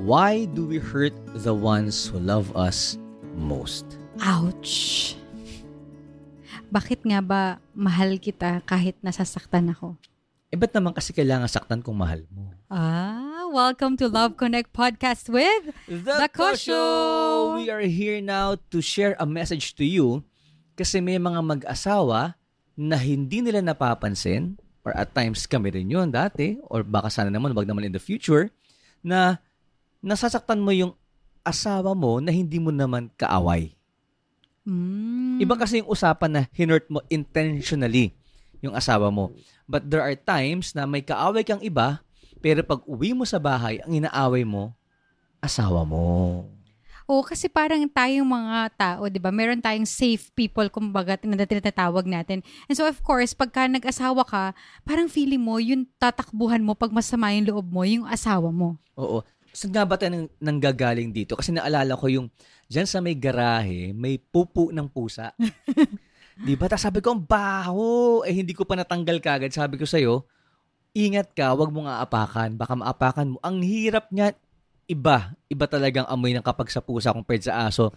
Why do we hurt the ones who love us most? Ouch! Bakit nga ba mahal kita kahit nasasaktan ako? Eh, ba't naman kasi kailangan saktan kung mahal mo? Ah, welcome to Love Connect Podcast with The, Kosho! We are here now to share a message to you kasi may mga mag-asawa na hindi nila napapansin or at times kami rin yun dati or baka sana naman wag naman in the future na nasasaktan mo yung asawa mo na hindi mo naman kaaway. Mm. Iba kasi yung usapan na hinurt mo intentionally yung asawa mo. But there are times na may kaaway kang iba, pero pag uwi mo sa bahay, ang inaaway mo, asawa mo. Oo, kasi parang tayong mga tao, di ba, meron tayong safe people, kumbaga, na tinatawag natin. And so, of course, pagka nag-asawa ka, parang feeling mo, yung tatakbuhan mo pag masama yung loob mo, yung asawa mo. Oo. Saan nga ba tayo nang, nanggagaling dito? Kasi naalala ko yung dyan sa may garahe, may pupu ng pusa. Di ba? Tapos sabi ko, ang baho. Eh, hindi ko pa natanggal kagad. Sabi ko sa'yo, ingat ka, wag mo nga apakan. Baka maapakan mo. Ang hirap niya, iba. Iba talagang amoy ng kapag sa pusa compared sa aso.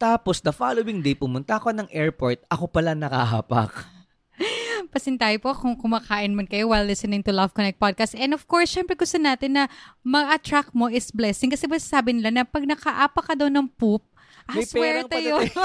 Tapos, the following day, pumunta ako ng airport, ako pala nakahapak. Pasintay po kung kumakain man kayo while listening to Love Connect Podcast. And of course, syempre gusto natin na ma-attract mo is blessing. Kasi ba sabi nila na pag nakaapa ka daw ng poop, May perang swerte yun.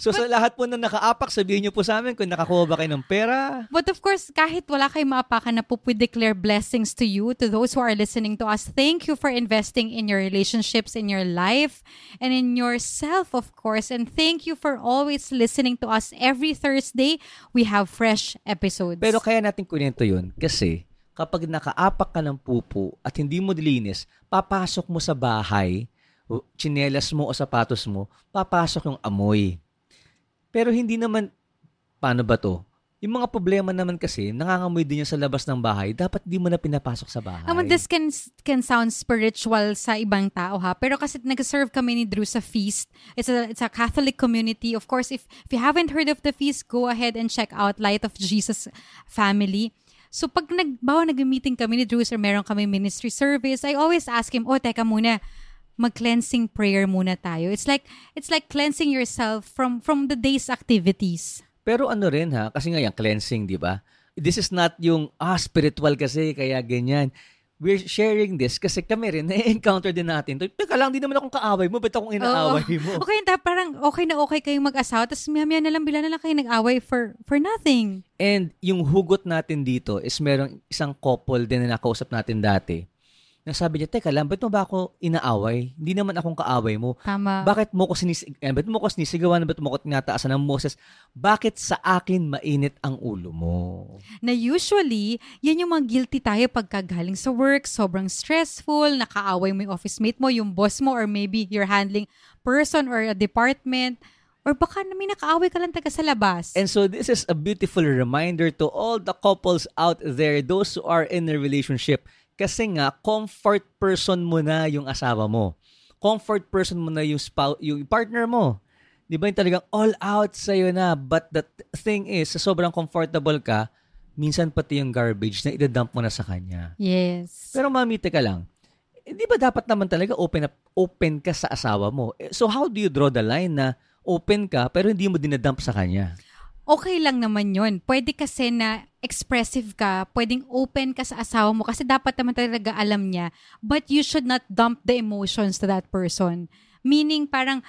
So, sa lahat po na nakaapak, sabihin niyo po sa amin kung nakakuha ba kayo ng pera. But of course, kahit wala kayong maapakan na poop, we declare blessings to you, to those who are listening to us. Thank you for investing in your relationships, in your life, and in yourself, of course. And thank you for always listening to us. Every Thursday, we have fresh episodes. Pero kaya natin kunento yun kasi kapag nakaapak ka ng pupo at hindi mo dilinis, papasok mo sa bahay, o tsinelas mo o sapatos mo, papasok yung amoy. Pero hindi naman, paano ba to? Yung mga problema naman kasi, nangangamoy din yan sa labas ng bahay, dapat di mo na pinapasok sa bahay. I mean, this can can sound spiritual sa ibang tao ha. Pero kasi nag-serve kami ni Drew sa feast. It's a it's a Catholic community. Of course, if if you haven't heard of the feast, go ahead and check out Light of Jesus Family. So pag nagbawa nag-meeting kami ni Drew or meron kami ministry service, I always ask him, "Oh, teka muna, mag-cleansing prayer muna tayo." It's like it's like cleansing yourself from from the day's activities. Pero ano rin ha, kasi nga yung cleansing, di ba? This is not yung, ah, spiritual kasi, kaya ganyan. We're sharing this kasi kami rin, na-encounter din natin. Teka lang, di naman akong kaaway mo, ba't akong inaaway mo? Okay, ta parang okay na okay kayong mag-asawa, tapos maya-maya na lang, bila na lang kayo nag-away for for nothing. And yung hugot natin dito is merong isang couple din na nakausap natin dati. Na sabi niya, teka lang, ba't mo ba ako inaaway? Hindi naman akong kaaway mo. Tama. Bakit mo ko sinisig eh, ba't mo ko sinisigawan? Ba't mo ko tinataasan ng Moses? Bakit sa akin mainit ang ulo mo? na usually, yan yung mga guilty tayo pagka galing sa work, sobrang stressful, nakaaway mo yung office mate mo, yung boss mo, or maybe you're handling person or a department, or baka may nakaaway ka lang taga sa labas. And so this is a beautiful reminder to all the couples out there, those who are in a relationship. Kasi nga, comfort person mo na yung asawa mo. Comfort person mo na yung, spouse, yung partner mo. Di ba yung talagang all out sa'yo na. But the thing is, sa sobrang comfortable ka, minsan pati yung garbage na idadump mo na sa kanya. yes. Pero mami, teka lang. Eh, di ba dapat naman talaga open up, open ka sa asawa mo? Eh, So how do you draw the line na open ka pero hindi mo dinadump sa kanya? Okay lang naman yon. Pwede kasi na expressive ka, pwedeng open ka sa asawa mo kasi dapat naman talaga alam niya. But you should not dump the emotions to that person. Meaning parang,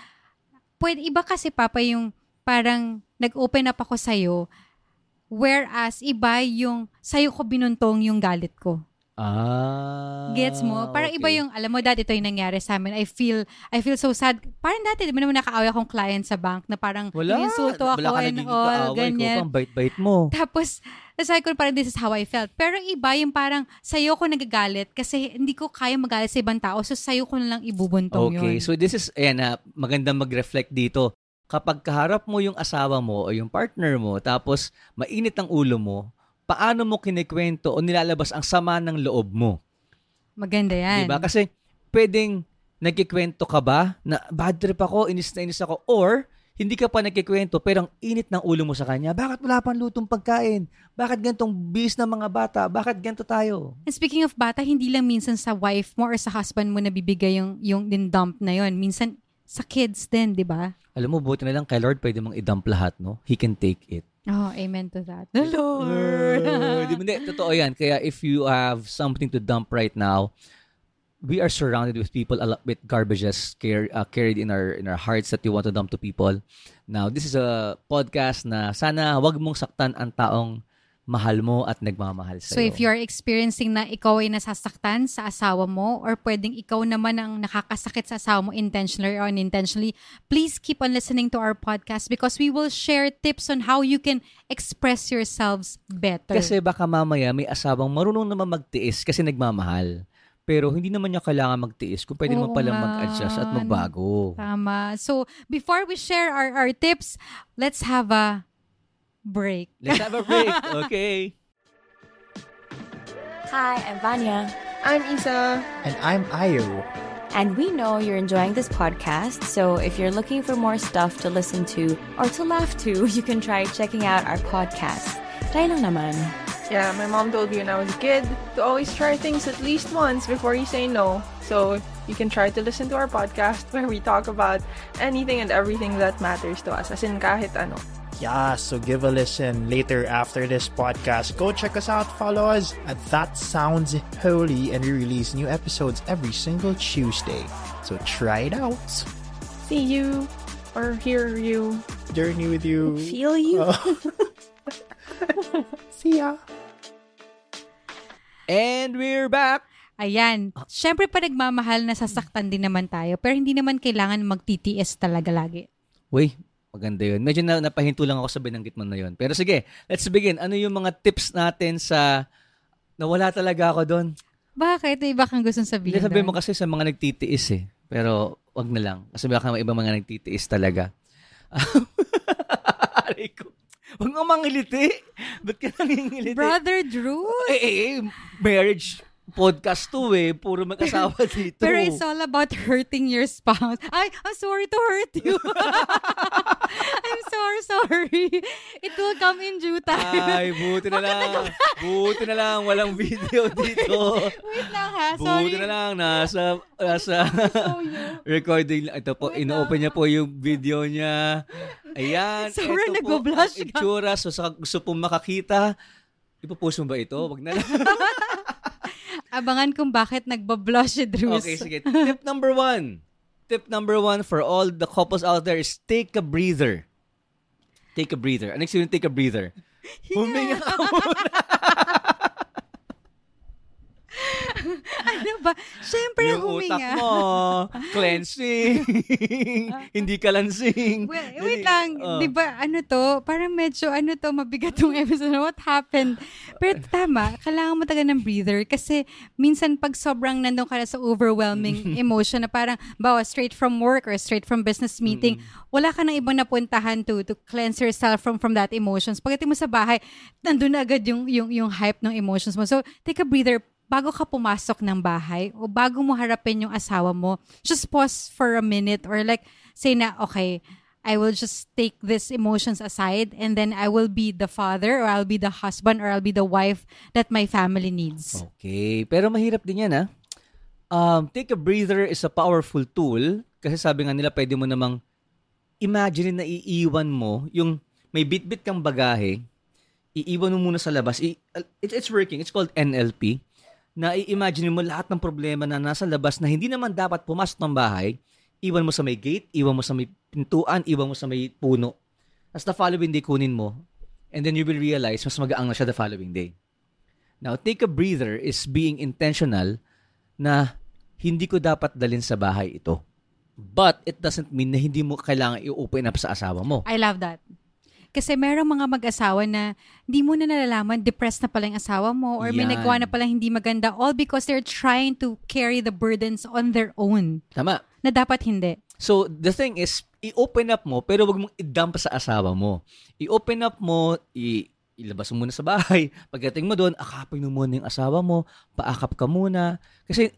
pwede, iba kasi papa yung parang nag-open up ako sa'yo, whereas iba yung sa'yo ko binuntong yung galit ko. Ah. Gets mo? Parang iba okay. yung, alam mo, dati ito yung nangyari sa amin. I feel, I feel so sad. Parang dati, di ba naman nakaaway akong client sa bank na parang Wala. insulto ako Wala ka and all, kaaway ko. ganyan. Pang bait-bait mo. Tapos, sabi ko parang this is how I felt. Pero iba yung parang sa'yo ko nagagalit kasi hindi ko kaya magalit sa ibang tao. So, sa'yo ko na lang ibubuntong Okay, yun. so this is, ayan na, magandang mag-reflect dito. Kapag kaharap mo yung asawa mo o yung partner mo, tapos mainit ang ulo mo, paano mo kinikwento o nilalabas ang sama ng loob mo? Maganda yan. Diba? Kasi pwedeng nagkikwento ka ba na bad trip ako, inis na inis ako, or hindi ka pa nagkikwento, pero ang init ng ulo mo sa kanya, bakit wala pang lutong pagkain? Bakit gantong bis ng mga bata? Bakit ganto tayo? And speaking of bata, hindi lang minsan sa wife mo or sa husband mo nabibigay yung, yung din dump na yon Minsan sa kids din, di ba? Alam mo, buti na lang kay Lord, pwede mong i-dump lahat, no? He can take it. Oh, amen to that. The Lord. Di ba? Hindi, totoo yan. Kaya if you have something to dump right now, we are surrounded with people a lot with garbages car- uh, carried in our in our hearts that we want to dump to people. Now, this is a podcast na sana wag mong saktan ang taong mahal mo at nagmamahal sa So if you are experiencing na ikaw ay nasasaktan sa asawa mo or pwedeng ikaw naman ang nakakasakit sa asawa mo intentionally or unintentionally, please keep on listening to our podcast because we will share tips on how you can express yourselves better. Kasi baka mamaya may asawang marunong naman magtiis kasi nagmamahal. Pero hindi naman niya kailangan magtiis kung pwede mo Oo palang nga. mag-adjust at magbago. Tama. So before we share our, our tips, let's have a break. Let's have a break. Okay. Hi, I'm Vanya, I'm Isa. And I'm Ayo. and we know you're enjoying this podcast. So if you're looking for more stuff to listen to or to laugh to, you can try checking out our podcast. Try lang naman. Yeah, my mom told me when I was a kid to always try things at least once before you say no. So you can try to listen to our podcast where we talk about anything and everything that matters to us. As in kahit ano. Yeah, so give a listen later after this podcast. Go check us out, follow us at That Sounds Holy, and we release new episodes every single Tuesday. So try it out. See you or hear you. Journey with you. Feel you? Oh. See ya. And we're back. Ayan. Siyempre pa nagmamahal, nasasaktan din naman tayo. Pero hindi naman kailangan magtitiis talaga lagi. Uy, maganda yun. Medyo na, napahinto lang ako sa binanggit mo na yun. Pero sige, let's begin. Ano yung mga tips natin sa nawala talaga ako doon? Bakit? May iba kang gustong sabihin Hindi sabi mo kasi sa mga nagtitiis eh. Pero wag na lang. Kasi baka may iba mga nagtitiis talaga. Aray ko. Huwag nga mangiliti. Ba't ka nangingiliti? Brother Drew? Eh, eh, eh, marriage podcast to eh. Puro mag-asawa dito. Pero it's all about hurting your spouse. Ay, I'm sorry to hurt you. I'm sorry, sorry. It will come in due time. Ay, buti na lang. Buti na lang. Walang video dito. Wait lang ha, sorry. Buti na lang. Nasa, nasa recording. lang. Ito po, Wait ino-open niya po yung video niya. Ayan. Nagbo-blush ang ka. itsura. So, sa gusto pong makakita, ipopost mo ba ito? Wag na lang. Abangan kung bakit nagbablush si Drew. Okay, sige. Tip number one. Tip number one for all the couples out there is take a breather. Take a breather. Ano yung take a breather? Huminga ka muna. Ano ba? Siyempre, yung utak huminga. mo, cleansing, hindi ka lansing. Wait, Dali. wait lang, Oh. 'di ba ano to? Parang medyo ano to, mabigat tong episode. What happened? Pero tama, kailangan mo taga ng breather kasi minsan pag sobrang nandun ka na sa overwhelming emotion na parang bawa straight from work or straight from business meeting, wala ka nang ibang napuntahan to to cleanse yourself from from that emotions. Pagdating mo sa bahay, nandun na agad yung yung yung hype ng emotions mo. So, take a breather bago ka pumasok ng bahay o bago mo harapin yung asawa mo, just pause for a minute or like say na, okay, I will just take these emotions aside and then I will be the father or I'll be the husband or I'll be the wife that my family needs. Okay, pero mahirap din yan, ha? Um, take a breather is a powerful tool kasi sabi nga nila pwede mo namang imagine na iiwan mo yung may bit-bit kang bagahe, iiwan mo muna sa labas. I, it, it's working. It's called NLP. Na i-imagine mo lahat ng problema na nasa labas na hindi naman dapat pumasok ng bahay, iwan mo sa may gate, iwan mo sa may pintuan, iwan mo sa may puno. Tapos the following day kunin mo, and then you will realize mas magaang na siya the following day. Now, take a breather is being intentional na hindi ko dapat dalhin sa bahay ito. But it doesn't mean na hindi mo kailangan i-open up sa asawa mo. I love that. Kasi merong mga mag-asawa na hindi mo na nalalaman, depressed na pala yung asawa mo or may Yan. nagawa na pala hindi maganda all because they're trying to carry the burdens on their own Tama. na dapat hindi. So, the thing is, i-open up mo, pero wag mong i-dump sa asawa mo. I-open up mo, i- ilabas mo muna sa bahay. Pagdating mo doon, akapin mo muna yung asawa mo, paakap ka muna. Kasi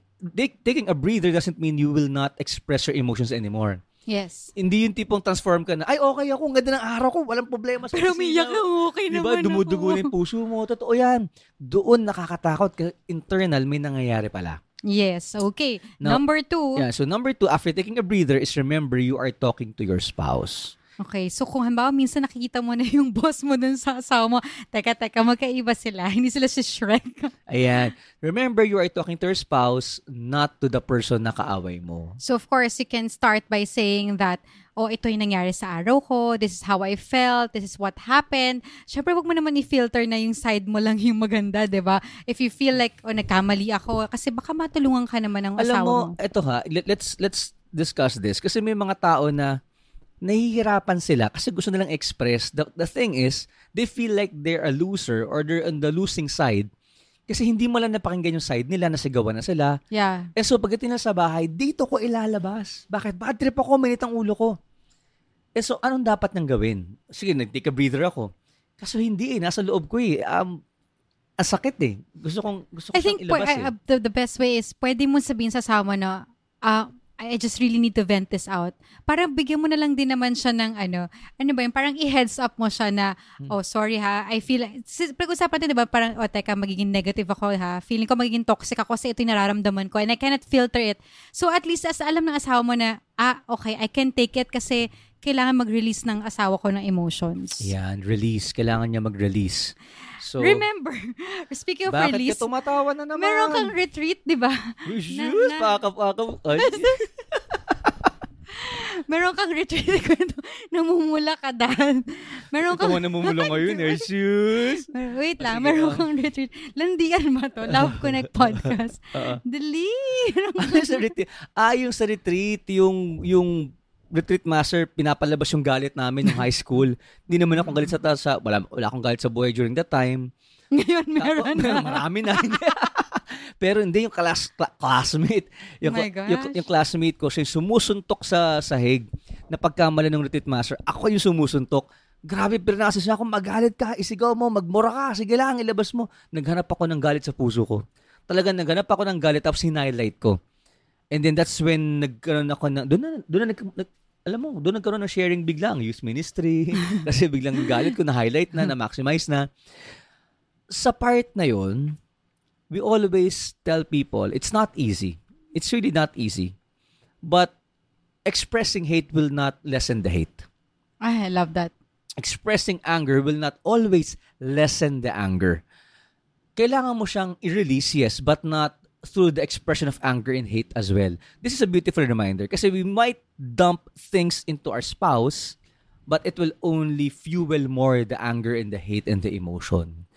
taking a breather doesn't mean you will not express your emotions anymore. Yes. Hindi yung tipong transform ka na, ay okay ako, ang ganda ng araw ko, walang problema sa Pero opisina." umiyak lang, okay Di ba? naman Dumudugo ako. na yung puso mo. Totoo yan. Doon nakakatakot. Kasi internal, may nangyayari pala. Yes, okay. Now- Number two. Yeah, so number two, after taking a breather, is remember you are talking to your spouse. Okay, so kung halimbawa minsan nakikita mo na yung boss mo dun sa asawa mo, teka, teka, magkaiba sila. Hindi sila si Shrek. Ayan. Remember, you are talking to your spouse, not to the person na kaaway mo. So of course, you can start by saying that, oh, ito yung nangyari sa araw ko, this is how I felt, this is what happened. Syempre, wag mo naman i-filter na yung side mo lang yung maganda, di ba? If you feel like, oh, nagkamali ako, kasi baka matulungan ka naman ng Alam asawa mo, mo. eto ha, let- let's let's discuss this kasi may mga tao na nahihirapan sila kasi gusto nilang express. The, the thing is, they feel like they're a loser or they're on the losing side kasi hindi mo lang napakinggan yung side nila, nasigawan na sila. Yeah. Eh so pagdating na sa bahay, dito ko ilalabas. Bakit? Bad trip ako, minit ang ulo ko. Eh so anong dapat nang gawin? Sige, nag-take a breather ako. Kaso hindi eh, nasa loob ko eh. Um, ang sakit eh. Gusto kong, gusto ko I think ilabas pwe- eh. uh, the, the best way is pwede mo sabihin sa asawa na ah, I just really need to vent this out. Parang bigyan mo na lang din naman siya ng ano, ano ba yun, parang i-heads up mo siya na, Hmm. oh sorry ha, I feel, like- pag-usapan natin diba, parang, oh teka, magiging negative ako ha, feeling ko magiging toxic ako kasi ito yung nararamdaman ko and I cannot filter it. So at least as alam ng asawa mo na, ah okay, I can take it kasi kailangan mag-release ng asawa ko ng emotions. Yan, release. Kailangan niya mag-release. So, Remember, speaking of bakit release, ka tumatawa na naman? meron kang retreat, di ba? Pakap-pakap. Ay, Meron kang retreat kwento. Namumula ka, Dan. Meron kang... ang namumula ngayon eh. Shoes. Wait lang, Sige, meron ah. kang retreat. Landian ba to? Love Connect Podcast. Oo. Dali! Ano sa retreat? Ah, yung sa retreat, yung, yung retreat master, pinapalabas yung galit namin yung high school. Hindi naman ako galit sa, sa wala, wala akong galit sa buhay during that time. Ngayon meron Ako, na. Marami na. Pero hindi yung class, cla- classmate. Yung, Oh yung, yung classmate ko, siya yung sumusuntok sa sahig na pagkamala ng retreat master. Ako yung sumusuntok. Grabe, pinasa siya ako, magalit ka, isigaw mo, magmura ka, sige lang, ilabas mo. Naghanap ako ng galit sa puso ko. Talagang naghanap ako ng galit tapos hinighlight ko. And then that's when nagkaroon ako na, doon na, doon na nag, nag- alam mo, doon nagkaroon ng sharing bigla ang youth ministry. kasi biglang galit ko na highlight na, na maximize na. Sa part na yon, we always tell people it's not easy. It's really not easy. But expressing hate will not lessen the hate. I love that. Expressing anger will not always lessen the anger. Kailangan mo siyang i-release, yes, but not through the expression of anger and hate as well. This is a beautiful reminder kasi we might dump things into our spouse, but it will only fuel more the anger and the hate and the emotion.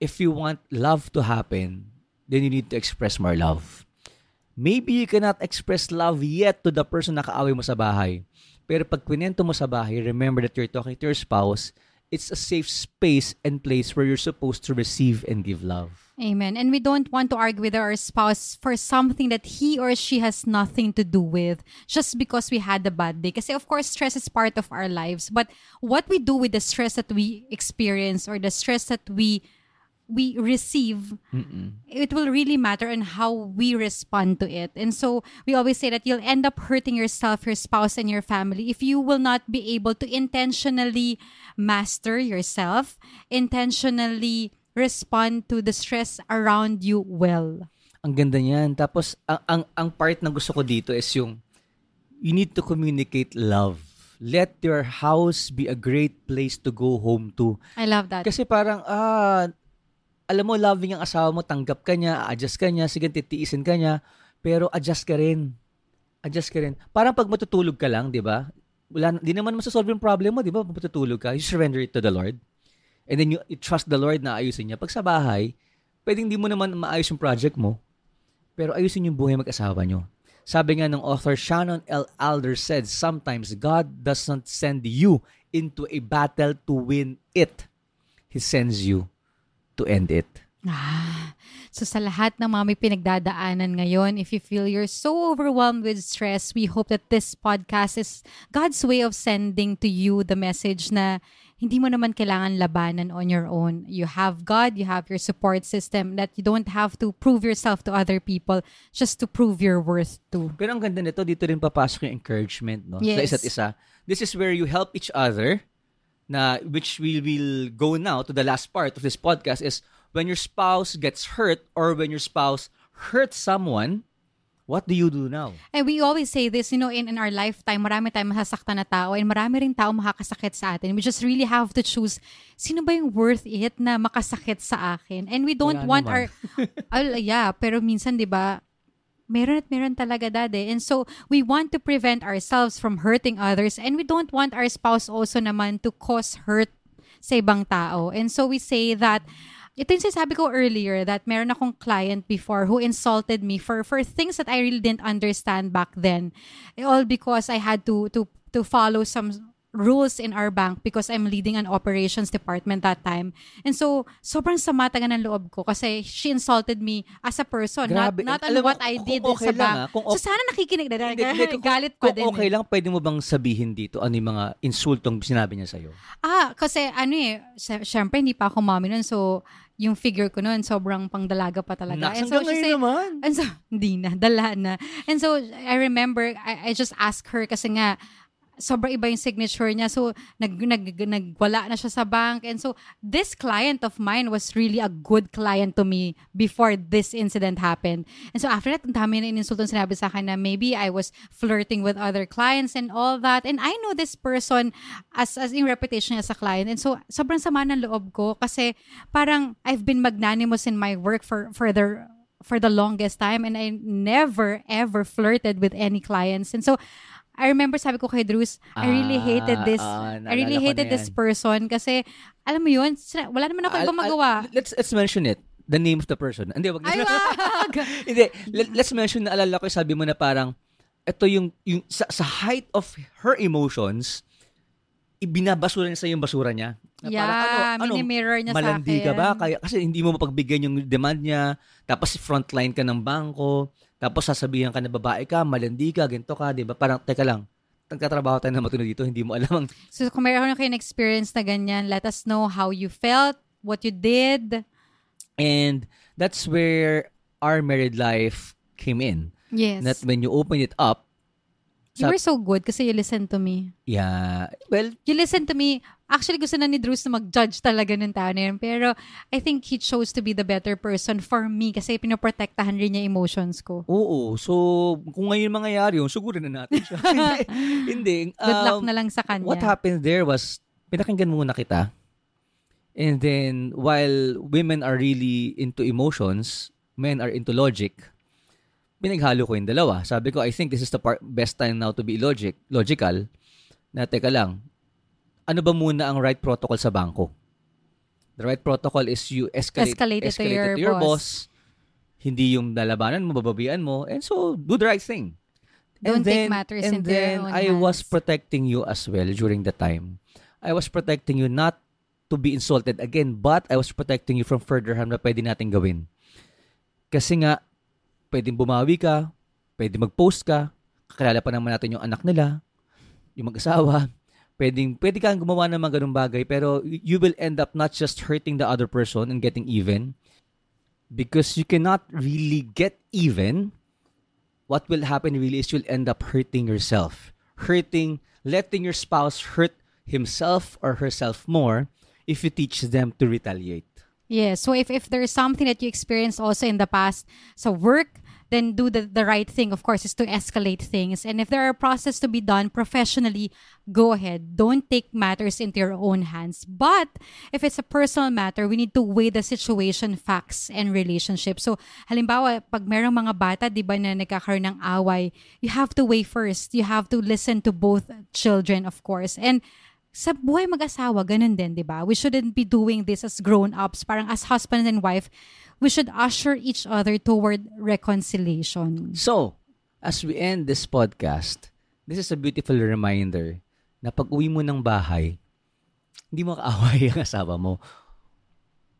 If you want love to happen, then you need to express more love. Maybe you cannot express love yet to the person na kaaway mo sa bahay. Pero pag kwento mo sa bahay, remember that you're talking to your spouse, it's a safe space and place where you're supposed to receive and give love. Amen. And we don't want to argue with our spouse for something that he or she has nothing to do with just because we had a bad day. Because of course, stress is part of our lives. But what we do with the stress that we experience or the stress that we we receive, it will really matter on how we respond to it. And so we always say that you'll end up hurting yourself, your spouse, and your family if you will not be able to intentionally master yourself, intentionally respond to the stress around you well. Ang ganda niyan. Tapos, ang, ang, ang part na gusto ko dito is yung, you need to communicate love. Let your house be a great place to go home to. I love that. Kasi parang, ah, alam mo, loving ang asawa mo, tanggap ka niya, adjust ka niya, sige, titiisin ka niya, pero adjust ka rin. Adjust ka rin. Parang pag matutulog ka lang, di ba? Wala, di naman masasolve yung problem mo, di ba? Pag matutulog ka, you surrender it to the Lord. And then you, you trust the Lord na ayusin niya. Pag sa bahay, pwedeng di mo naman maayos yung project mo, pero ayusin yung buhay mag-asawa nyo. Sabi nga ng author Shannon L. Alder said, sometimes God doesn't send you into a battle to win it. He sends you to end it. Ah, so sa lahat ng mga may pinagdadaanan ngayon, if you feel you're so overwhelmed with stress, we hope that this podcast is God's way of sending to you the message na hindi mo naman kailangan labanan on your own. You have God, you have your support system that you don't have to prove yourself to other people just to prove your worth to. Pero ang ganda nito, dito rin papasok yung encouragement no? sa Yes. isa't isa. This is where you help each other na which we will go now to the last part of this podcast is when your spouse gets hurt or when your spouse hurts someone, what do you do now? And we always say this, you know, in, in our lifetime, marami tayong masasaktan na tao and marami rin tao makakasakit sa atin. We just really have to choose, sino ba yung worth it na makasakit sa akin? And we don't Wala want naman. our, Al- yeah, pero minsan, di ba, meron at meron talaga dade. And so, we want to prevent ourselves from hurting others and we don't want our spouse also naman to cause hurt sa ibang tao. And so, we say that ito yung sinasabi ko earlier that meron akong client before who insulted me for for things that I really didn't understand back then. All because I had to to to follow some rules in our bank because I'm leading an operations department that time. And so, sobrang sama taga ng loob ko kasi she insulted me as a person, Grabe. not, not on Alam what I did okay sa bank. ah, kung so, sana nakikinig na. Hindi, hindi, kung- Galit pa kung din. okay eh. lang, pwede mo bang sabihin dito ano yung mga insultong sinabi niya sa'yo? Ah, kasi ano eh, sy- syempre hindi pa ako mommy nun. So, yung figure ko nun, sobrang pangdalaga pa talaga. Naks, And so, she said- naman. And so, hindi na, dala na. And so, I remember, I, I just asked her kasi nga, sobrang iba yung signature niya. So, nag, nag, nagwala na siya sa bank. And so, this client of mine was really a good client to me before this incident happened. And so, after that, ang dami na ininsultong sinabi sa akin na maybe I was flirting with other clients and all that. And I know this person as, as yung reputation niya sa client. And so, sobrang sama ng loob ko kasi parang I've been magnanimous in my work for, for the for the longest time and I never ever flirted with any clients. And so I remember sabi ko kay Drews, I really Ah, hated this. ah, I really naalala hated this person kasi alam mo yun, wala naman ako ibang magawa. let's, let's mention it. The name of the person. Hindi, wag na. Ay, wag! Hindi, let- let's mention na alala ko, sabi mo na parang, ito yung, yung sa, sa height of her emotions, ibinabasura niya sa yung basura niya. Na yeah, mini-mirror niya sa akin. malandi ka ba? Kaya, kasi hindi mo mapagbigyan yung demand niya, tapos frontline ka ng bangko, tapos sasabihan ka na babae ka, malandi ka, ganito ka, di ba? Parang, teka lang, nagkatrabaho tayo na matino dito, hindi mo alam ang So kung mayroon kayong experience na ganyan, let us know how you felt, what you did. And that's where our married life came in. Yes. That when you open it up, you were so good kasi you listened to me. yeah, well, you listen to me. Actually, gusto na ni Drews na mag-judge talaga ng tao na yun. Pero I think he chose to be the better person for me kasi pinoprotektahan rin niya emotions ko. oo. So, kung ngayon mangyayari yun, sugurin na natin siya. hindi. hindi. Good luck Um, na lang sa kanya. What happened there was, pinakinggan muna kita. And then, while women are really into emotions, men are into logic, pinaghalo ko yung dalawa. Sabi ko, I think this is the part, best time now to be logic, logical, na teka lang, ano ba muna ang right protocol sa bangko? The right protocol is you escalate, Escalate it to your your boss. boss. Hindi yung lalabanan mo, bababian mo. And so, do the right thing. Don't and take then, matters and into your then own I was hands. protecting you as well during the time. I was protecting you not to be insulted again, but I was protecting you from further harm na pwede natin gawin. Kasi nga, pwedeng bumawi ka, pwede mag-post ka, kakilala pa naman natin yung anak nila, yung mag-asawa, pwedeng, pwede kang gumawa ng mga ganung bagay, pero you will end up not just hurting the other person and getting even, because you cannot really get even what will happen really is you'll end up hurting yourself. Hurting, letting your spouse hurt himself or herself more if you teach them to retaliate. Yeah. So if, if there's something that you experienced also in the past sa work, then do the, the right thing, of course, is to escalate things. And if there are process to be done professionally, go ahead. Don't take matters into your own hands. But if it's a personal matter, we need to weigh the situation, facts, and relationships. So, halimbawa, pag merong mga bata, di ba, na nagkakaroon ng away, you have to weigh first. You have to listen to both children, of course. And sa buhay mag-asawa, ganun din, di ba? We shouldn't be doing this as grown-ups. Parang as husband and wife, we should usher each other toward reconciliation. So, as we end this podcast, this is a beautiful reminder na pag uwi mo ng bahay, hindi mo kaaway ang asawa mo.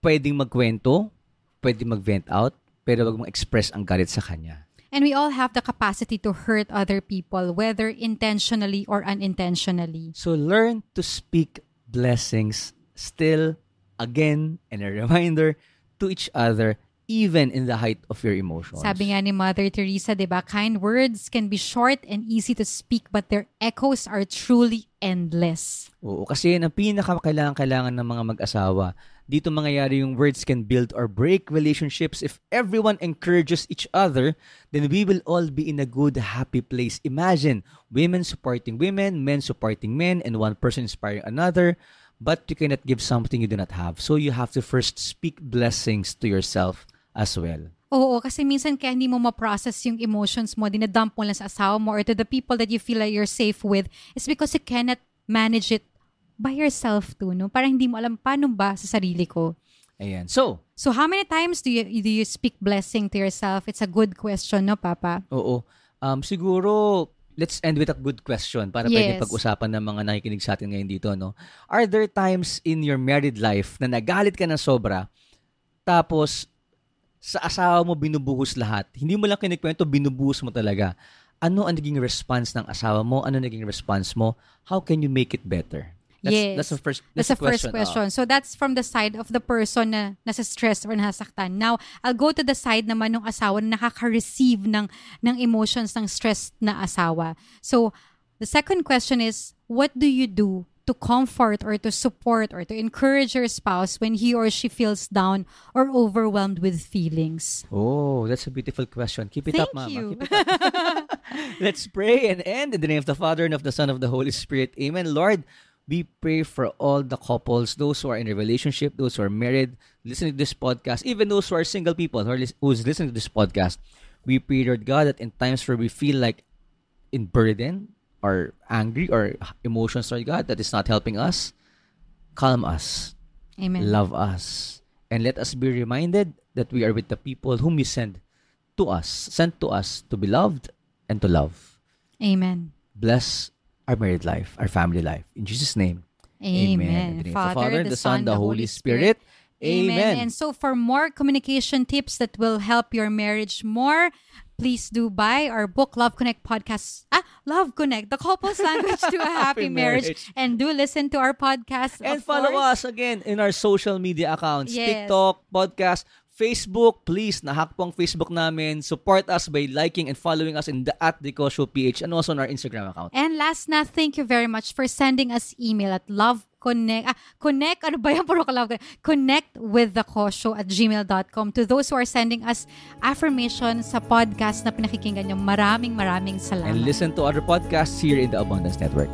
Pwedeng magkwento, pwedeng mag-vent out, pero wag mong express ang galit sa kanya. And we all have the capacity to hurt other people, whether intentionally or unintentionally. So learn to speak blessings still, again, and a reminder to each other even in the height of your emotions. Sabi nga ni Mother Teresa, di ba, kind words can be short and easy to speak but their echoes are truly endless. Oo, kasi yun ang pinaka-kailangan-kailangan ng mga mag-asawa. Dito mangyayari yung words can build or break relationships. If everyone encourages each other, then we will all be in a good, happy place. Imagine, women supporting women, men supporting men, and one person inspiring another. But you cannot give something you do not have. So you have to first speak blessings to yourself as well. Oo, kasi minsan kaya hindi mo ma-process yung emotions mo, dinadump mo lang sa asawa mo or to the people that you feel like you're safe with, is because you cannot manage it by yourself too, no? Parang hindi mo alam paano ba sa sarili ko. Ayan. So, So how many times do you do you speak blessing to yourself? It's a good question, no, Papa? oo. Um, siguro, let's end with a good question para pwede Yes. pag-usapan ng mga nakikinig sa atin ngayon dito. No? Are there times in your married life na nagalit ka ng sobra, tapos sa asawa mo binubuhos lahat? Hindi mo lang kinikwento, binubuhos mo talaga. Ano ang naging response ng asawa mo? Ano naging response mo? How can you make it better? That's, Yes. that's the first That's the first question. So that's from the side of the person na nasa stress or nasaktan. Now, I'll go to the side naman ng asawa na nakaka-receive ng, ng emotions ng stress na asawa. So, the second question is, what do you do to comfort or to support or to encourage your spouse when he or she feels down or overwhelmed with feelings? Oh, that's a beautiful question. Keep it up, Thank Mama. you. Keep it up. Let's pray and end in the name of the Father and of the Son of the Holy Spirit. Amen. Lord, we pray for all the couples, those who are in a relationship, those who are married, listening to this podcast, even those who are single people who are lis- who's listening to this podcast. We pray, Lord God, that in times where we feel like in burden or angry or emotions, Lord God, that is not helping us, calm us, Amen. love us, and let us be reminded that we are with the people whom you send to us, sent to us to be loved and to love. Amen. Bless our married life, our family life. In Jesus' name. Amen. The name of the Father, the Son, the Holy Spirit. Amen. And so for more communication tips that will help your marriage more, please do buy our book, Love Connect podcast. Love Connect, the couple's language to a happy, Happy marriage. marriage. And do listen to our podcast. And of follow course. us again in our social media accounts. Yes. TikTok, podcast, Facebook. Please, nahack po ang Facebook namin. Support us by liking and following us in the at Show PH and also on our Instagram account. And last na, thank you very much for sending us email at love connect ah, connect ano ba yan puro ka love connect with the show at gmail.com to those who are sending us affirmation sa podcast na pinakikinggan nyo maraming maraming salamat. And listen to other podcasts here in the Abundance Network.